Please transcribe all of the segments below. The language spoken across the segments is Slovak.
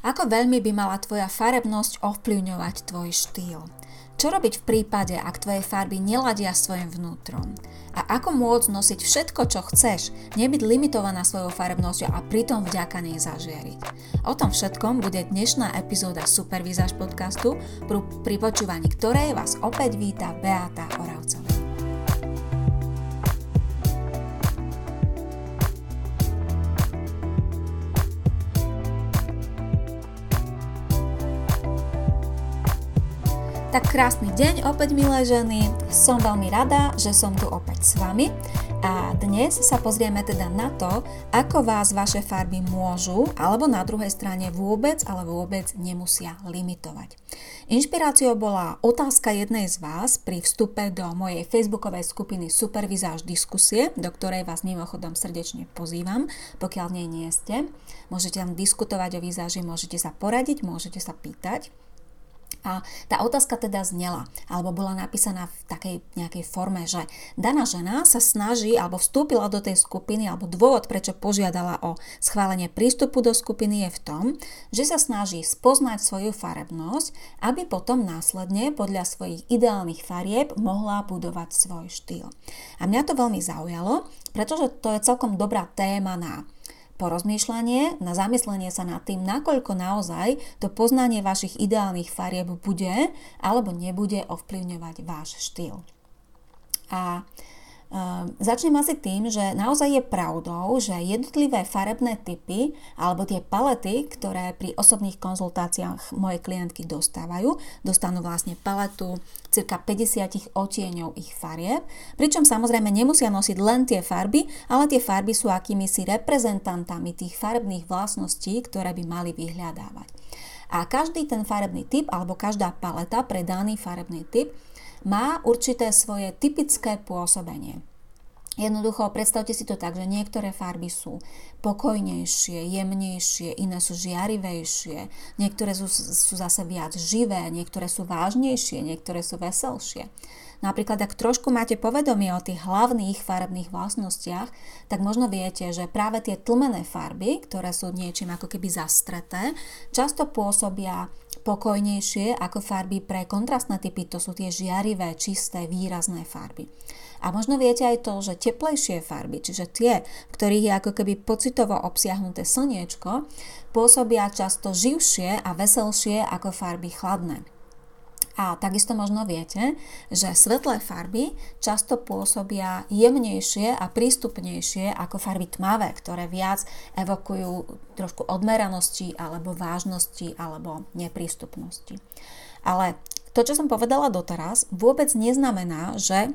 Ako veľmi by mala tvoja farebnosť ovplyvňovať tvoj štýl? Čo robiť v prípade, ak tvoje farby neladia svojim vnútrom? A ako môcť nosiť všetko, čo chceš, nebyť limitovaná svojou farebnosťou a pritom vďaka nej zažiariť? O tom všetkom bude dnešná epizóda Supervizáž podcastu, pri počúvaní ktorej vás opäť víta Beata Oravcová. Tak krásny deň opäť milé ženy, som veľmi rada, že som tu opäť s vami a dnes sa pozrieme teda na to, ako vás vaše farby môžu alebo na druhej strane vôbec, ale vôbec nemusia limitovať. Inšpiráciou bola otázka jednej z vás pri vstupe do mojej facebookovej skupiny Supervizáž diskusie, do ktorej vás mimochodom srdečne pozývam, pokiaľ nie, nie ste. Môžete tam diskutovať o výzáži, môžete sa poradiť, môžete sa pýtať. A tá otázka teda znela, alebo bola napísaná v takej nejakej forme, že daná žena sa snaží, alebo vstúpila do tej skupiny, alebo dôvod, prečo požiadala o schválenie prístupu do skupiny je v tom, že sa snaží spoznať svoju farebnosť, aby potom následne podľa svojich ideálnych farieb mohla budovať svoj štýl. A mňa to veľmi zaujalo, pretože to je celkom dobrá téma na porozmýšľanie, na zamyslenie sa nad tým, nakoľko naozaj to poznanie vašich ideálnych farieb bude alebo nebude ovplyvňovať váš štýl. A začnem asi tým, že naozaj je pravdou, že jednotlivé farebné typy alebo tie palety, ktoré pri osobných konzultáciách moje klientky dostávajú, dostanú vlastne paletu cirka 50 otieňov ich farieb, pričom samozrejme nemusia nosiť len tie farby, ale tie farby sú akými si reprezentantami tých farebných vlastností, ktoré by mali vyhľadávať. A každý ten farebný typ alebo každá paleta pre daný farebný typ má určité svoje typické pôsobenie. Jednoducho predstavte si to tak, že niektoré farby sú pokojnejšie, jemnejšie, iné sú žiarivejšie, niektoré sú, sú zase viac živé, niektoré sú vážnejšie, niektoré sú veselšie. Napríklad, ak trošku máte povedomie o tých hlavných farebných vlastnostiach, tak možno viete, že práve tie tlmené farby, ktoré sú niečím ako keby zastreté, často pôsobia pokojnejšie ako farby pre kontrastné typy, to sú tie žiarivé, čisté, výrazné farby. A možno viete aj to, že teplejšie farby, čiže tie, v ktorých je ako keby pocitovo obsiahnuté slniečko, pôsobia často živšie a veselšie ako farby chladné. A takisto možno viete, že svetlé farby často pôsobia jemnejšie a prístupnejšie ako farby tmavé, ktoré viac evokujú trošku odmeranosti alebo vážnosti alebo neprístupnosti. Ale to, čo som povedala doteraz, vôbec neznamená, že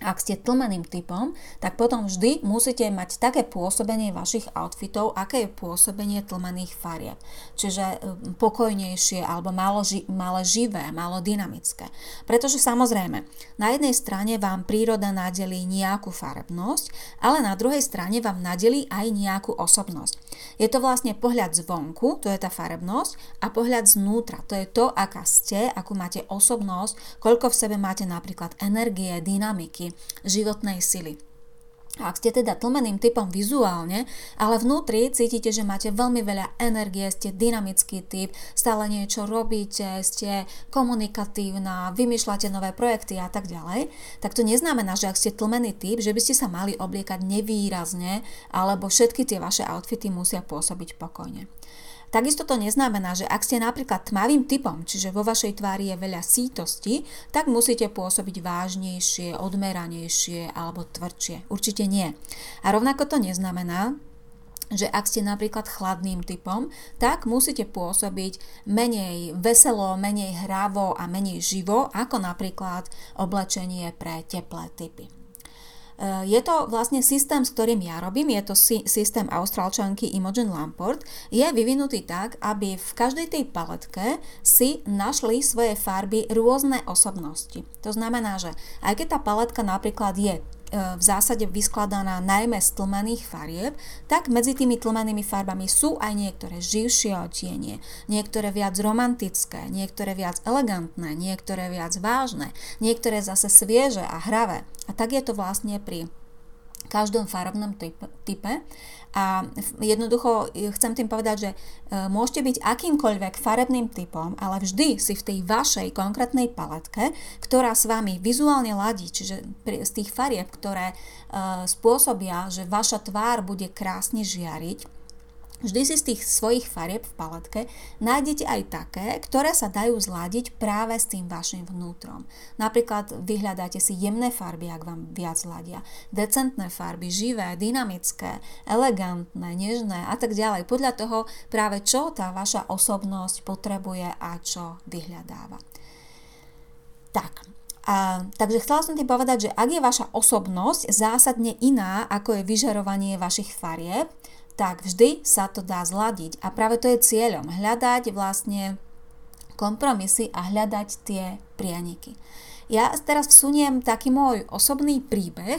ak ste tlmeným typom, tak potom vždy musíte mať také pôsobenie vašich outfitov, aké je pôsobenie tlmených farieb. Čiže e, pokojnejšie alebo malo, ži- malo živé, malo dynamické. Pretože samozrejme, na jednej strane vám príroda nadelí nejakú farebnosť, ale na druhej strane vám nadelí aj nejakú osobnosť. Je to vlastne pohľad zvonku, to je tá farebnosť, a pohľad znútra, to je to, aká ste, akú máte osobnosť, koľko v sebe máte napríklad energie, dynamiky, životnej sily. Ak ste teda tlmeným typom vizuálne, ale vnútri cítite, že máte veľmi veľa energie, ste dynamický typ, stále niečo robíte, ste komunikatívna, vymýšľate nové projekty a tak ďalej, tak to neznamená, že ak ste tlmený typ, že by ste sa mali obliekať nevýrazne, alebo všetky tie vaše outfity musia pôsobiť pokojne. Takisto to neznamená, že ak ste napríklad tmavým typom, čiže vo vašej tvári je veľa sítosti, tak musíte pôsobiť vážnejšie, odmeranejšie alebo tvrdšie. Určite nie. A rovnako to neznamená, že ak ste napríklad chladným typom, tak musíte pôsobiť menej veselo, menej hravo a menej živo, ako napríklad oblečenie pre teplé typy. Je to vlastne systém, s ktorým ja robím, je to systém austrálčanky Imogen Lamport. Je vyvinutý tak, aby v každej tej paletke si našli svoje farby rôzne osobnosti. To znamená, že aj keď tá paletka napríklad je v zásade vyskladaná najmä z tlmených farieb, tak medzi tými tlmenými farbami sú aj niektoré živšie odtienie, niektoré viac romantické, niektoré viac elegantné, niektoré viac vážne, niektoré zase svieže a hravé. A tak je to vlastne pri každom farebnom type. A jednoducho e, chcem tým povedať, že e, môžete byť akýmkoľvek farebným typom, ale vždy si v tej vašej konkrétnej paletke, ktorá s vami vizuálne ladí, čiže z tých farieb, ktoré e, spôsobia, že vaša tvár bude krásne žiariť, Vždy si z tých svojich farieb v paletke nájdete aj také, ktoré sa dajú zladiť práve s tým vašim vnútrom. Napríklad vyhľadáte si jemné farby, ak vám viac zladia, decentné farby, živé, dynamické, elegantné, nežné a tak ďalej. Podľa toho práve čo tá vaša osobnosť potrebuje a čo vyhľadáva. Tak, a, takže chcela som ti povedať, že ak je vaša osobnosť zásadne iná, ako je vyžarovanie vašich farieb, tak vždy sa to dá zladiť. A práve to je cieľom, hľadať vlastne kompromisy a hľadať tie prianiky. Ja teraz vsuniem taký môj osobný príbeh,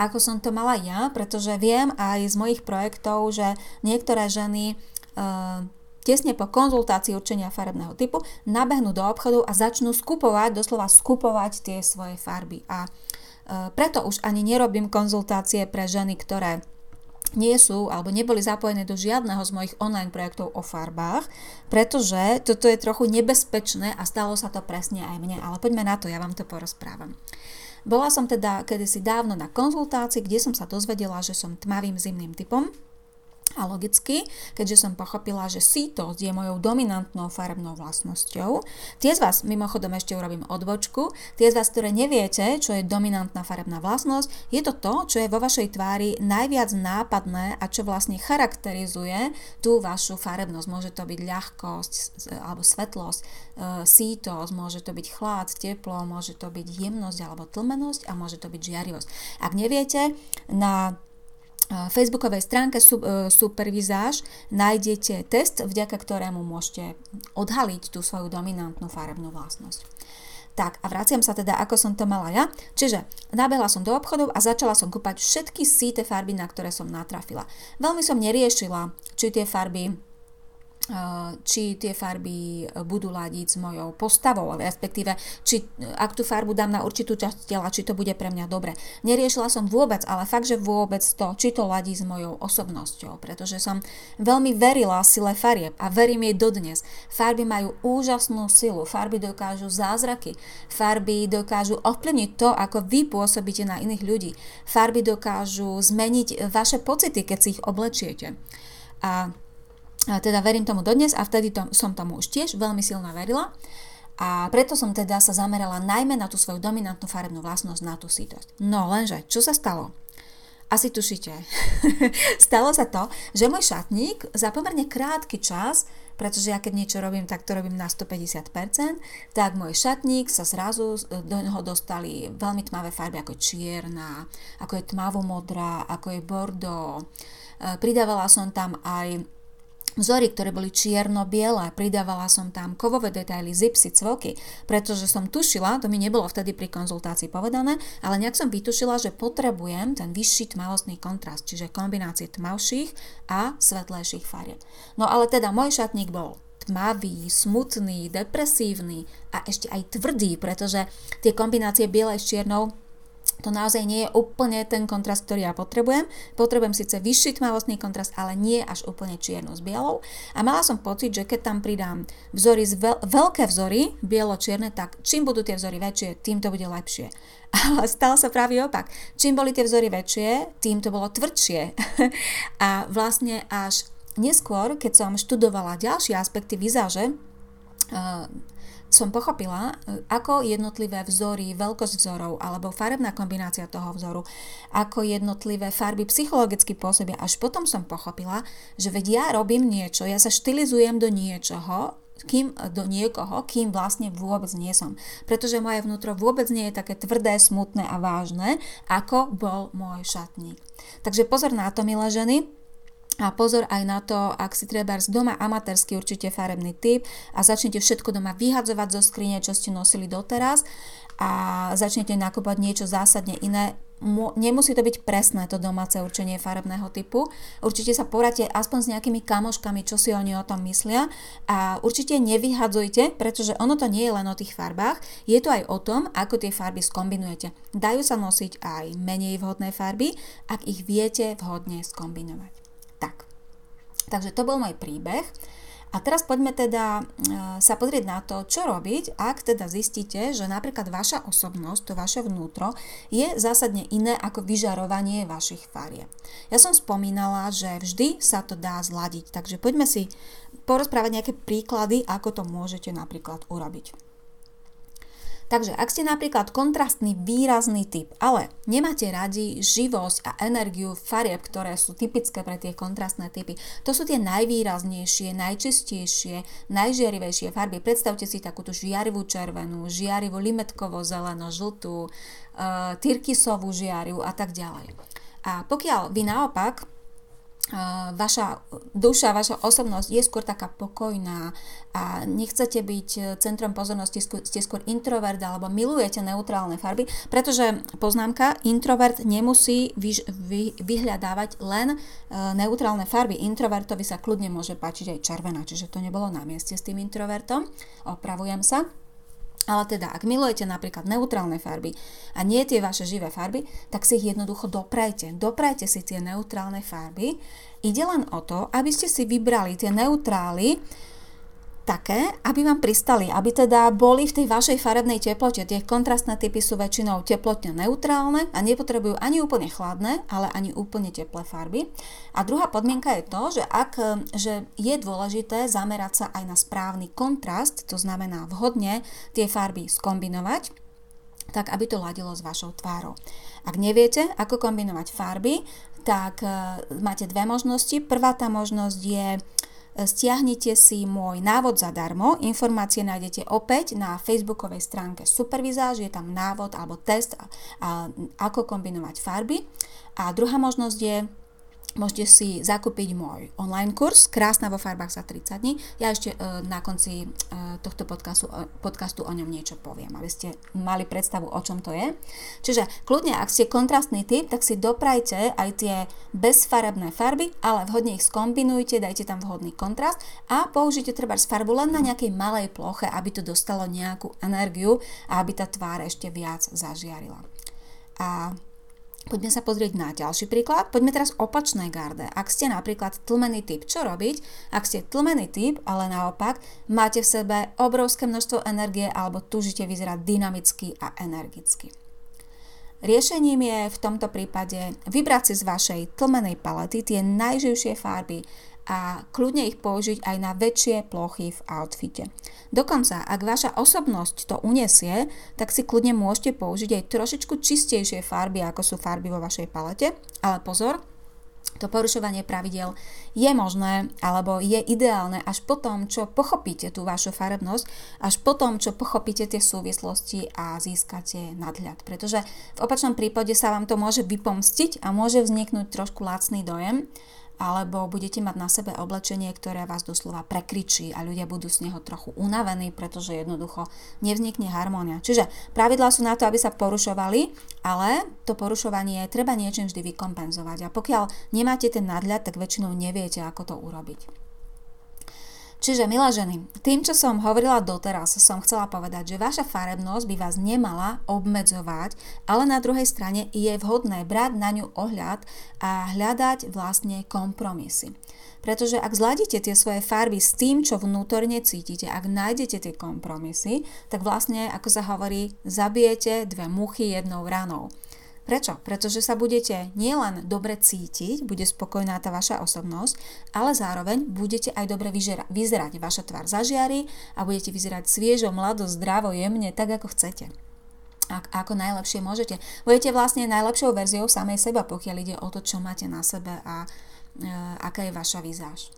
ako som to mala ja, pretože viem aj z mojich projektov, že niektoré ženy e, tesne po konzultácii určenia farebného typu nabehnú do obchodu a začnú skupovať, doslova skupovať tie svoje farby. A e, preto už ani nerobím konzultácie pre ženy, ktoré nie sú alebo neboli zapojené do žiadneho z mojich online projektov o farbách, pretože toto je trochu nebezpečné a stalo sa to presne aj mne. Ale poďme na to, ja vám to porozprávam. Bola som teda kedysi dávno na konzultácii, kde som sa dozvedela, že som tmavým zimným typom a logicky, keďže som pochopila, že sítosť je mojou dominantnou farebnou vlastnosťou. Tie z vás, mimochodom ešte urobím odbočku, tie z vás, ktoré neviete, čo je dominantná farebná vlastnosť, je to to, čo je vo vašej tvári najviac nápadné a čo vlastne charakterizuje tú vašu farebnosť. Môže to byť ľahkosť alebo svetlosť, e, sítosť, môže to byť chlad, teplo, môže to byť jemnosť alebo tlmenosť a môže to byť žiarivosť. Ak neviete, na facebookovej stránke e, Supervizáž nájdete test, vďaka ktorému môžete odhaliť tú svoju dominantnú farebnú vlastnosť. Tak a vraciam sa teda, ako som to mala ja. Čiže nabehla som do obchodov a začala som kúpať všetky síte farby, na ktoré som natrafila. Veľmi som neriešila, či tie farby či tie farby budú ladiť s mojou postavou, respektíve či ak tú farbu dám na určitú časť tela, či to bude pre mňa dobre. Neriešila som vôbec, ale fakt, že vôbec to, či to ladí s mojou osobnosťou, pretože som veľmi verila sile farieb a verím jej dodnes. Farby majú úžasnú silu, farby dokážu zázraky, farby dokážu ovplyvniť to, ako vy pôsobíte na iných ľudí. Farby dokážu zmeniť vaše pocity, keď si ich oblečiete. A teda verím tomu dodnes a vtedy to, som tomu už tiež veľmi silno verila. A preto som teda sa zamerala najmä na tú svoju dominantnú farebnú vlastnosť, na tú sítosť. No lenže, čo sa stalo? Asi tušíte. stalo sa to, že môj šatník za pomerne krátky čas, pretože ja keď niečo robím, tak to robím na 150%, tak môj šatník sa zrazu, do neho dostali veľmi tmavé farby, ako čierna, ako je tmavo modrá, ako je bordo. E, pridávala som tam aj vzory, ktoré boli čierno-biele, pridávala som tam kovové detaily, zipsy, cvoky, pretože som tušila, to mi nebolo vtedy pri konzultácii povedané, ale nejak som vytušila, že potrebujem ten vyšší tmavostný kontrast, čiže kombinácie tmavších a svetlejších farieb. No ale teda môj šatník bol tmavý, smutný, depresívny a ešte aj tvrdý, pretože tie kombinácie bielej s čiernou to naozaj nie je úplne ten kontrast, ktorý ja potrebujem. Potrebujem síce vyšší tmavostný kontrast, ale nie až úplne čiernu s bielou. A mala som pocit, že keď tam pridám vzory veľ- veľké vzory, bielo-čierne, tak čím budú tie vzory väčšie, tým to bude lepšie. Ale stalo sa práve opak. Čím boli tie vzory väčšie, tým to bolo tvrdšie. A vlastne až neskôr, keď som študovala ďalšie aspekty vizáže, uh, som pochopila, e, ako jednotlivé vzory, veľkosť vzorov alebo farebná kombinácia toho vzoru, ako jednotlivé farby psychologicky pôsobia. Až potom som pochopila, že veď ja robím niečo, ja sa štilizujem do niečoho, kým, do niekoho, kým vlastne vôbec nie som. Pretože moje vnútro vôbec nie je také tvrdé, smutné a vážne, ako bol môj šatník. Takže pozor na to, milé ženy, a pozor aj na to, ak si treba z doma amatérsky určite farebný typ a začnete všetko doma vyhadzovať zo skrine, čo ste nosili doteraz a začnete nakúpať niečo zásadne iné, nemusí to byť presné to domáce určenie farebného typu. Určite sa poradte aspoň s nejakými kamoškami, čo si oni o tom myslia a určite nevyhadzujte, pretože ono to nie je len o tých farbách, je to aj o tom, ako tie farby skombinujete. Dajú sa nosiť aj menej vhodné farby, ak ich viete vhodne skombinovať. Tak, takže to bol môj príbeh. A teraz poďme teda e, sa pozrieť na to, čo robiť, ak teda zistíte, že napríklad vaša osobnosť, to vaše vnútro, je zásadne iné ako vyžarovanie vašich farieb. Ja som spomínala, že vždy sa to dá zladiť, takže poďme si porozprávať nejaké príklady, ako to môžete napríklad urobiť. Takže ak ste napríklad kontrastný, výrazný typ, ale nemáte radi živosť a energiu farieb, ktoré sú typické pre tie kontrastné typy, to sú tie najvýraznejšie, najčistejšie, najžiarivejšie farby. Predstavte si takúto žiarivú červenú, žiarivú limetkovo zeleno, žltú, uh, tyrkisovú žiarivu a tak ďalej. A pokiaľ vy naopak vaša duša, vaša osobnosť je skôr taká pokojná a nechcete byť centrom pozornosti, ste skôr introvert alebo milujete neutrálne farby, pretože poznámka, introvert nemusí vyž, vy, vyhľadávať len uh, neutrálne farby. Introvertovi sa kľudne môže páčiť aj červená, čiže to nebolo na mieste s tým introvertom. Opravujem sa. Ale teda, ak milujete napríklad neutrálne farby a nie tie vaše živé farby, tak si ich jednoducho doprajte. Doprajte si tie neutrálne farby. Ide len o to, aby ste si vybrali tie neutrály, také, aby vám pristali, aby teda boli v tej vašej farebnej teplote. Tie kontrastné typy sú väčšinou teplotne neutrálne a nepotrebujú ani úplne chladné, ale ani úplne teplé farby. A druhá podmienka je to, že, ak, že je dôležité zamerať sa aj na správny kontrast, to znamená vhodne tie farby skombinovať, tak aby to ladilo s vašou tvárou. Ak neviete, ako kombinovať farby, tak e, máte dve možnosti. Prvá tá možnosť je stiahnite si môj návod zadarmo. Informácie nájdete opäť na facebookovej stránke Supervizáž, je tam návod alebo test, ako kombinovať farby. A druhá možnosť je Môžete si zakúpiť môj online kurz Krásna vo farbách za 30 dní. Ja ešte e, na konci e, tohto podcastu, podcastu o ňom niečo poviem, aby ste mali predstavu, o čom to je. Čiže kľudne, ak ste kontrastný typ, tak si doprajte aj tie bezfarebné farby, ale vhodne ich skombinujte, dajte tam vhodný kontrast a použite treba farbu len na nejakej malej ploche, aby to dostalo nejakú energiu a aby tá tvár ešte viac zažiarila. A Poďme sa pozrieť na ďalší príklad. Poďme teraz opačné garde. Ak ste napríklad tlmený typ, čo robiť? Ak ste tlmený typ, ale naopak máte v sebe obrovské množstvo energie alebo túžite vyzerať dynamicky a energicky. Riešením je v tomto prípade vybrať si z vašej tlmenej palety tie najživšie farby, a kľudne ich použiť aj na väčšie plochy v outfite. Dokonca, ak vaša osobnosť to unesie, tak si kľudne môžete použiť aj trošičku čistejšie farby, ako sú farby vo vašej palete. Ale pozor, to porušovanie pravidel je možné alebo je ideálne až po tom, čo pochopíte tú vašu farebnosť, až po tom, čo pochopíte tie súvislosti a získate nadhľad. Pretože v opačnom prípade sa vám to môže vypomstiť a môže vzniknúť trošku lacný dojem, alebo budete mať na sebe oblečenie, ktoré vás doslova prekričí a ľudia budú z neho trochu unavení, pretože jednoducho nevznikne harmónia. Čiže pravidlá sú na to, aby sa porušovali, ale to porušovanie treba niečím vždy vykompenzovať. A pokiaľ nemáte ten nadľad, tak väčšinou neviete, ako to urobiť. Čiže, milé ženy, tým, čo som hovorila doteraz, som chcela povedať, že vaša farebnosť by vás nemala obmedzovať, ale na druhej strane je vhodné brať na ňu ohľad a hľadať vlastne kompromisy. Pretože ak zladíte tie svoje farby s tým, čo vnútorne cítite, ak nájdete tie kompromisy, tak vlastne, ako sa hovorí, zabijete dve muchy jednou ranou. Prečo? Pretože sa budete nielen dobre cítiť, bude spokojná tá vaša osobnosť, ale zároveň budete aj dobre vyzerať. Vaša tvár zažiari a budete vyzerať sviežo, mlado, zdravo, jemne, tak ako chcete ako najlepšie môžete. Budete vlastne najlepšou verziou samej seba, pokiaľ ide o to, čo máte na sebe a e, aká je vaša vizáž.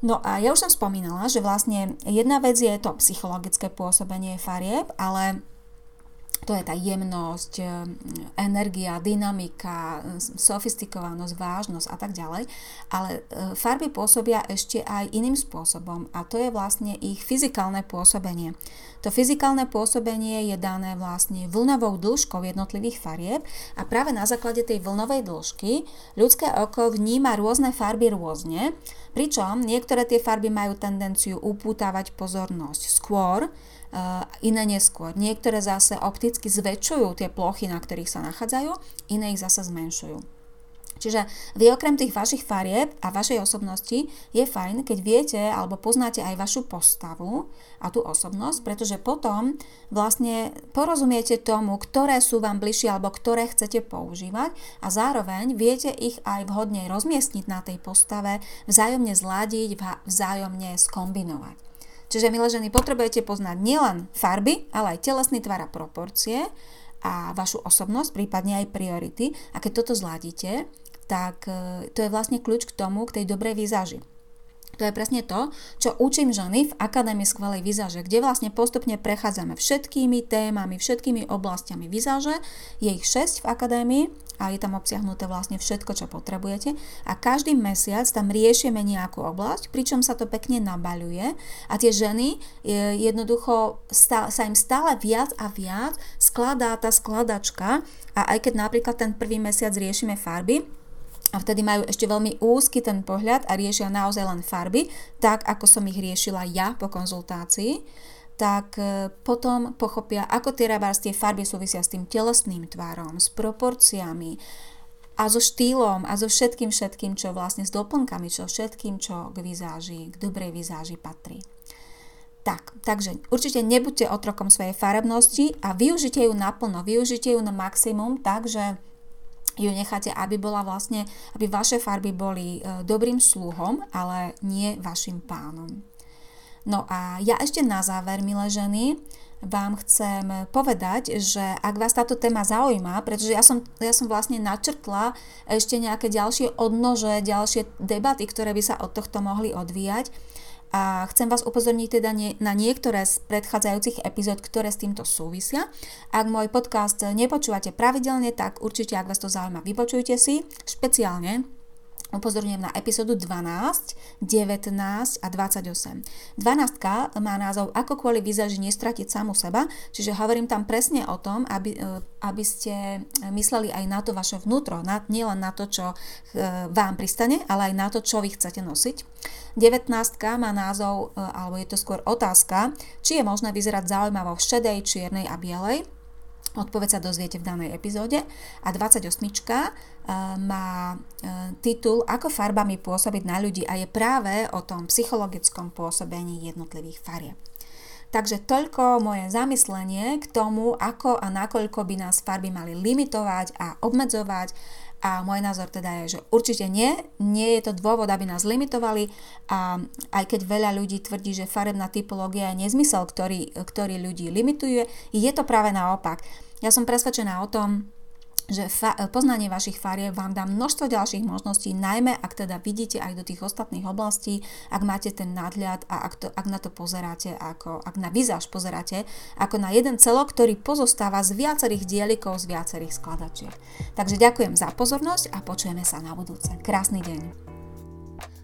No a ja už som spomínala, že vlastne jedna vec je to psychologické pôsobenie farieb, ale to je tá jemnosť, e, energia, dynamika, sofistikovanosť, vážnosť a tak ďalej. Ale e, farby pôsobia ešte aj iným spôsobom a to je vlastne ich fyzikálne pôsobenie. To fyzikálne pôsobenie je dané vlastne vlnovou dĺžkou jednotlivých farieb a práve na základe tej vlnovej dĺžky ľudské oko vníma rôzne farby rôzne, pričom niektoré tie farby majú tendenciu upútavať pozornosť skôr, iné neskôr. Niektoré zase opticky zväčšujú tie plochy, na ktorých sa nachádzajú, iné ich zase zmenšujú. Čiže vy okrem tých vašich farieb a vašej osobnosti je fajn, keď viete alebo poznáte aj vašu postavu a tú osobnosť, pretože potom vlastne porozumiete tomu, ktoré sú vám bližšie alebo ktoré chcete používať a zároveň viete ich aj vhodne rozmiestniť na tej postave, vzájomne zladiť, vzájomne skombinovať. Čiže, milé ženy, potrebujete poznať nielen farby, ale aj telesný tvar a proporcie a vašu osobnosť, prípadne aj priority. A keď toto zladíte, tak e, to je vlastne kľúč k tomu, k tej dobrej výzaži. To je presne to, čo učím ženy v Akadémii skvelej výzaže, kde vlastne postupne prechádzame všetkými témami, všetkými oblastiami výzaže. Je ich 6 v Akadémii a je tam obsiahnuté vlastne všetko, čo potrebujete. A každý mesiac tam riešime nejakú oblasť, pričom sa to pekne nabaľuje a tie ženy jednoducho sa im stále viac a viac skladá tá skladačka a aj keď napríklad ten prvý mesiac riešime farby, a vtedy majú ešte veľmi úzky ten pohľad a riešia naozaj len farby, tak ako som ich riešila ja po konzultácii, tak e, potom pochopia, ako tie rabárs, tie farby súvisia s tým telesným tvárom, s proporciami a so štýlom a so všetkým všetkým, čo vlastne s doplnkami, čo všetkým, čo k vizáži, k dobrej vizáži patrí. Tak, takže určite nebuďte otrokom svojej farebnosti a využite ju naplno, využite ju na maximum, takže ju necháte, aby bola vlastne, aby vaše farby boli e, dobrým sluhom, ale nie vašim pánom. No a ja ešte na záver, milé ženy, vám chcem povedať, že ak vás táto téma zaujíma, pretože ja som, ja som vlastne načrtla ešte nejaké ďalšie odnože, ďalšie debaty, ktoré by sa od tohto mohli odvíjať, a chcem vás upozorniť teda nie, na niektoré z predchádzajúcich epizód, ktoré s týmto súvisia. Ak môj podcast nepočúvate pravidelne, tak určite, ak vás to zaujíma, vypočujte si. Špeciálne upozorňujem na epizódu 12, 19 a 28. 12 má názov Ako kvôli výzaži nestratiť samu seba, čiže hovorím tam presne o tom, aby, e, aby ste mysleli aj na to vaše vnútro, na, nielen na to, čo e, vám pristane, ale aj na to, čo vy chcete nosiť. 19 má názov, e, alebo je to skôr otázka, či je možné vyzerať zaujímavo v šedej, čiernej a bielej. Odpoveď sa dozviete v danej epizóde. A 28 eh, má eh, titul Ako farbami pôsobiť na ľudí a je práve o tom psychologickom pôsobení jednotlivých farieb. Takže toľko moje zamyslenie k tomu, ako a nakoľko by nás farby mali limitovať a obmedzovať a môj názor teda je, že určite nie, nie je to dôvod, aby nás limitovali a aj keď veľa ľudí tvrdí, že farebná typológia je nezmysel, ktorý, ktorý ľudí limituje, je to práve naopak. Ja som presvedčená o tom, že fa- poznanie vašich farieb vám dá množstvo ďalších možností, najmä ak teda vidíte aj do tých ostatných oblastí, ak máte ten nadhľad a ak, to, ak na to pozeráte, ako, ak na vizáž pozeráte, ako na jeden celok, ktorý pozostáva z viacerých dielikov, z viacerých skladačiek. Takže ďakujem za pozornosť a počujeme sa na budúce. Krásny deň.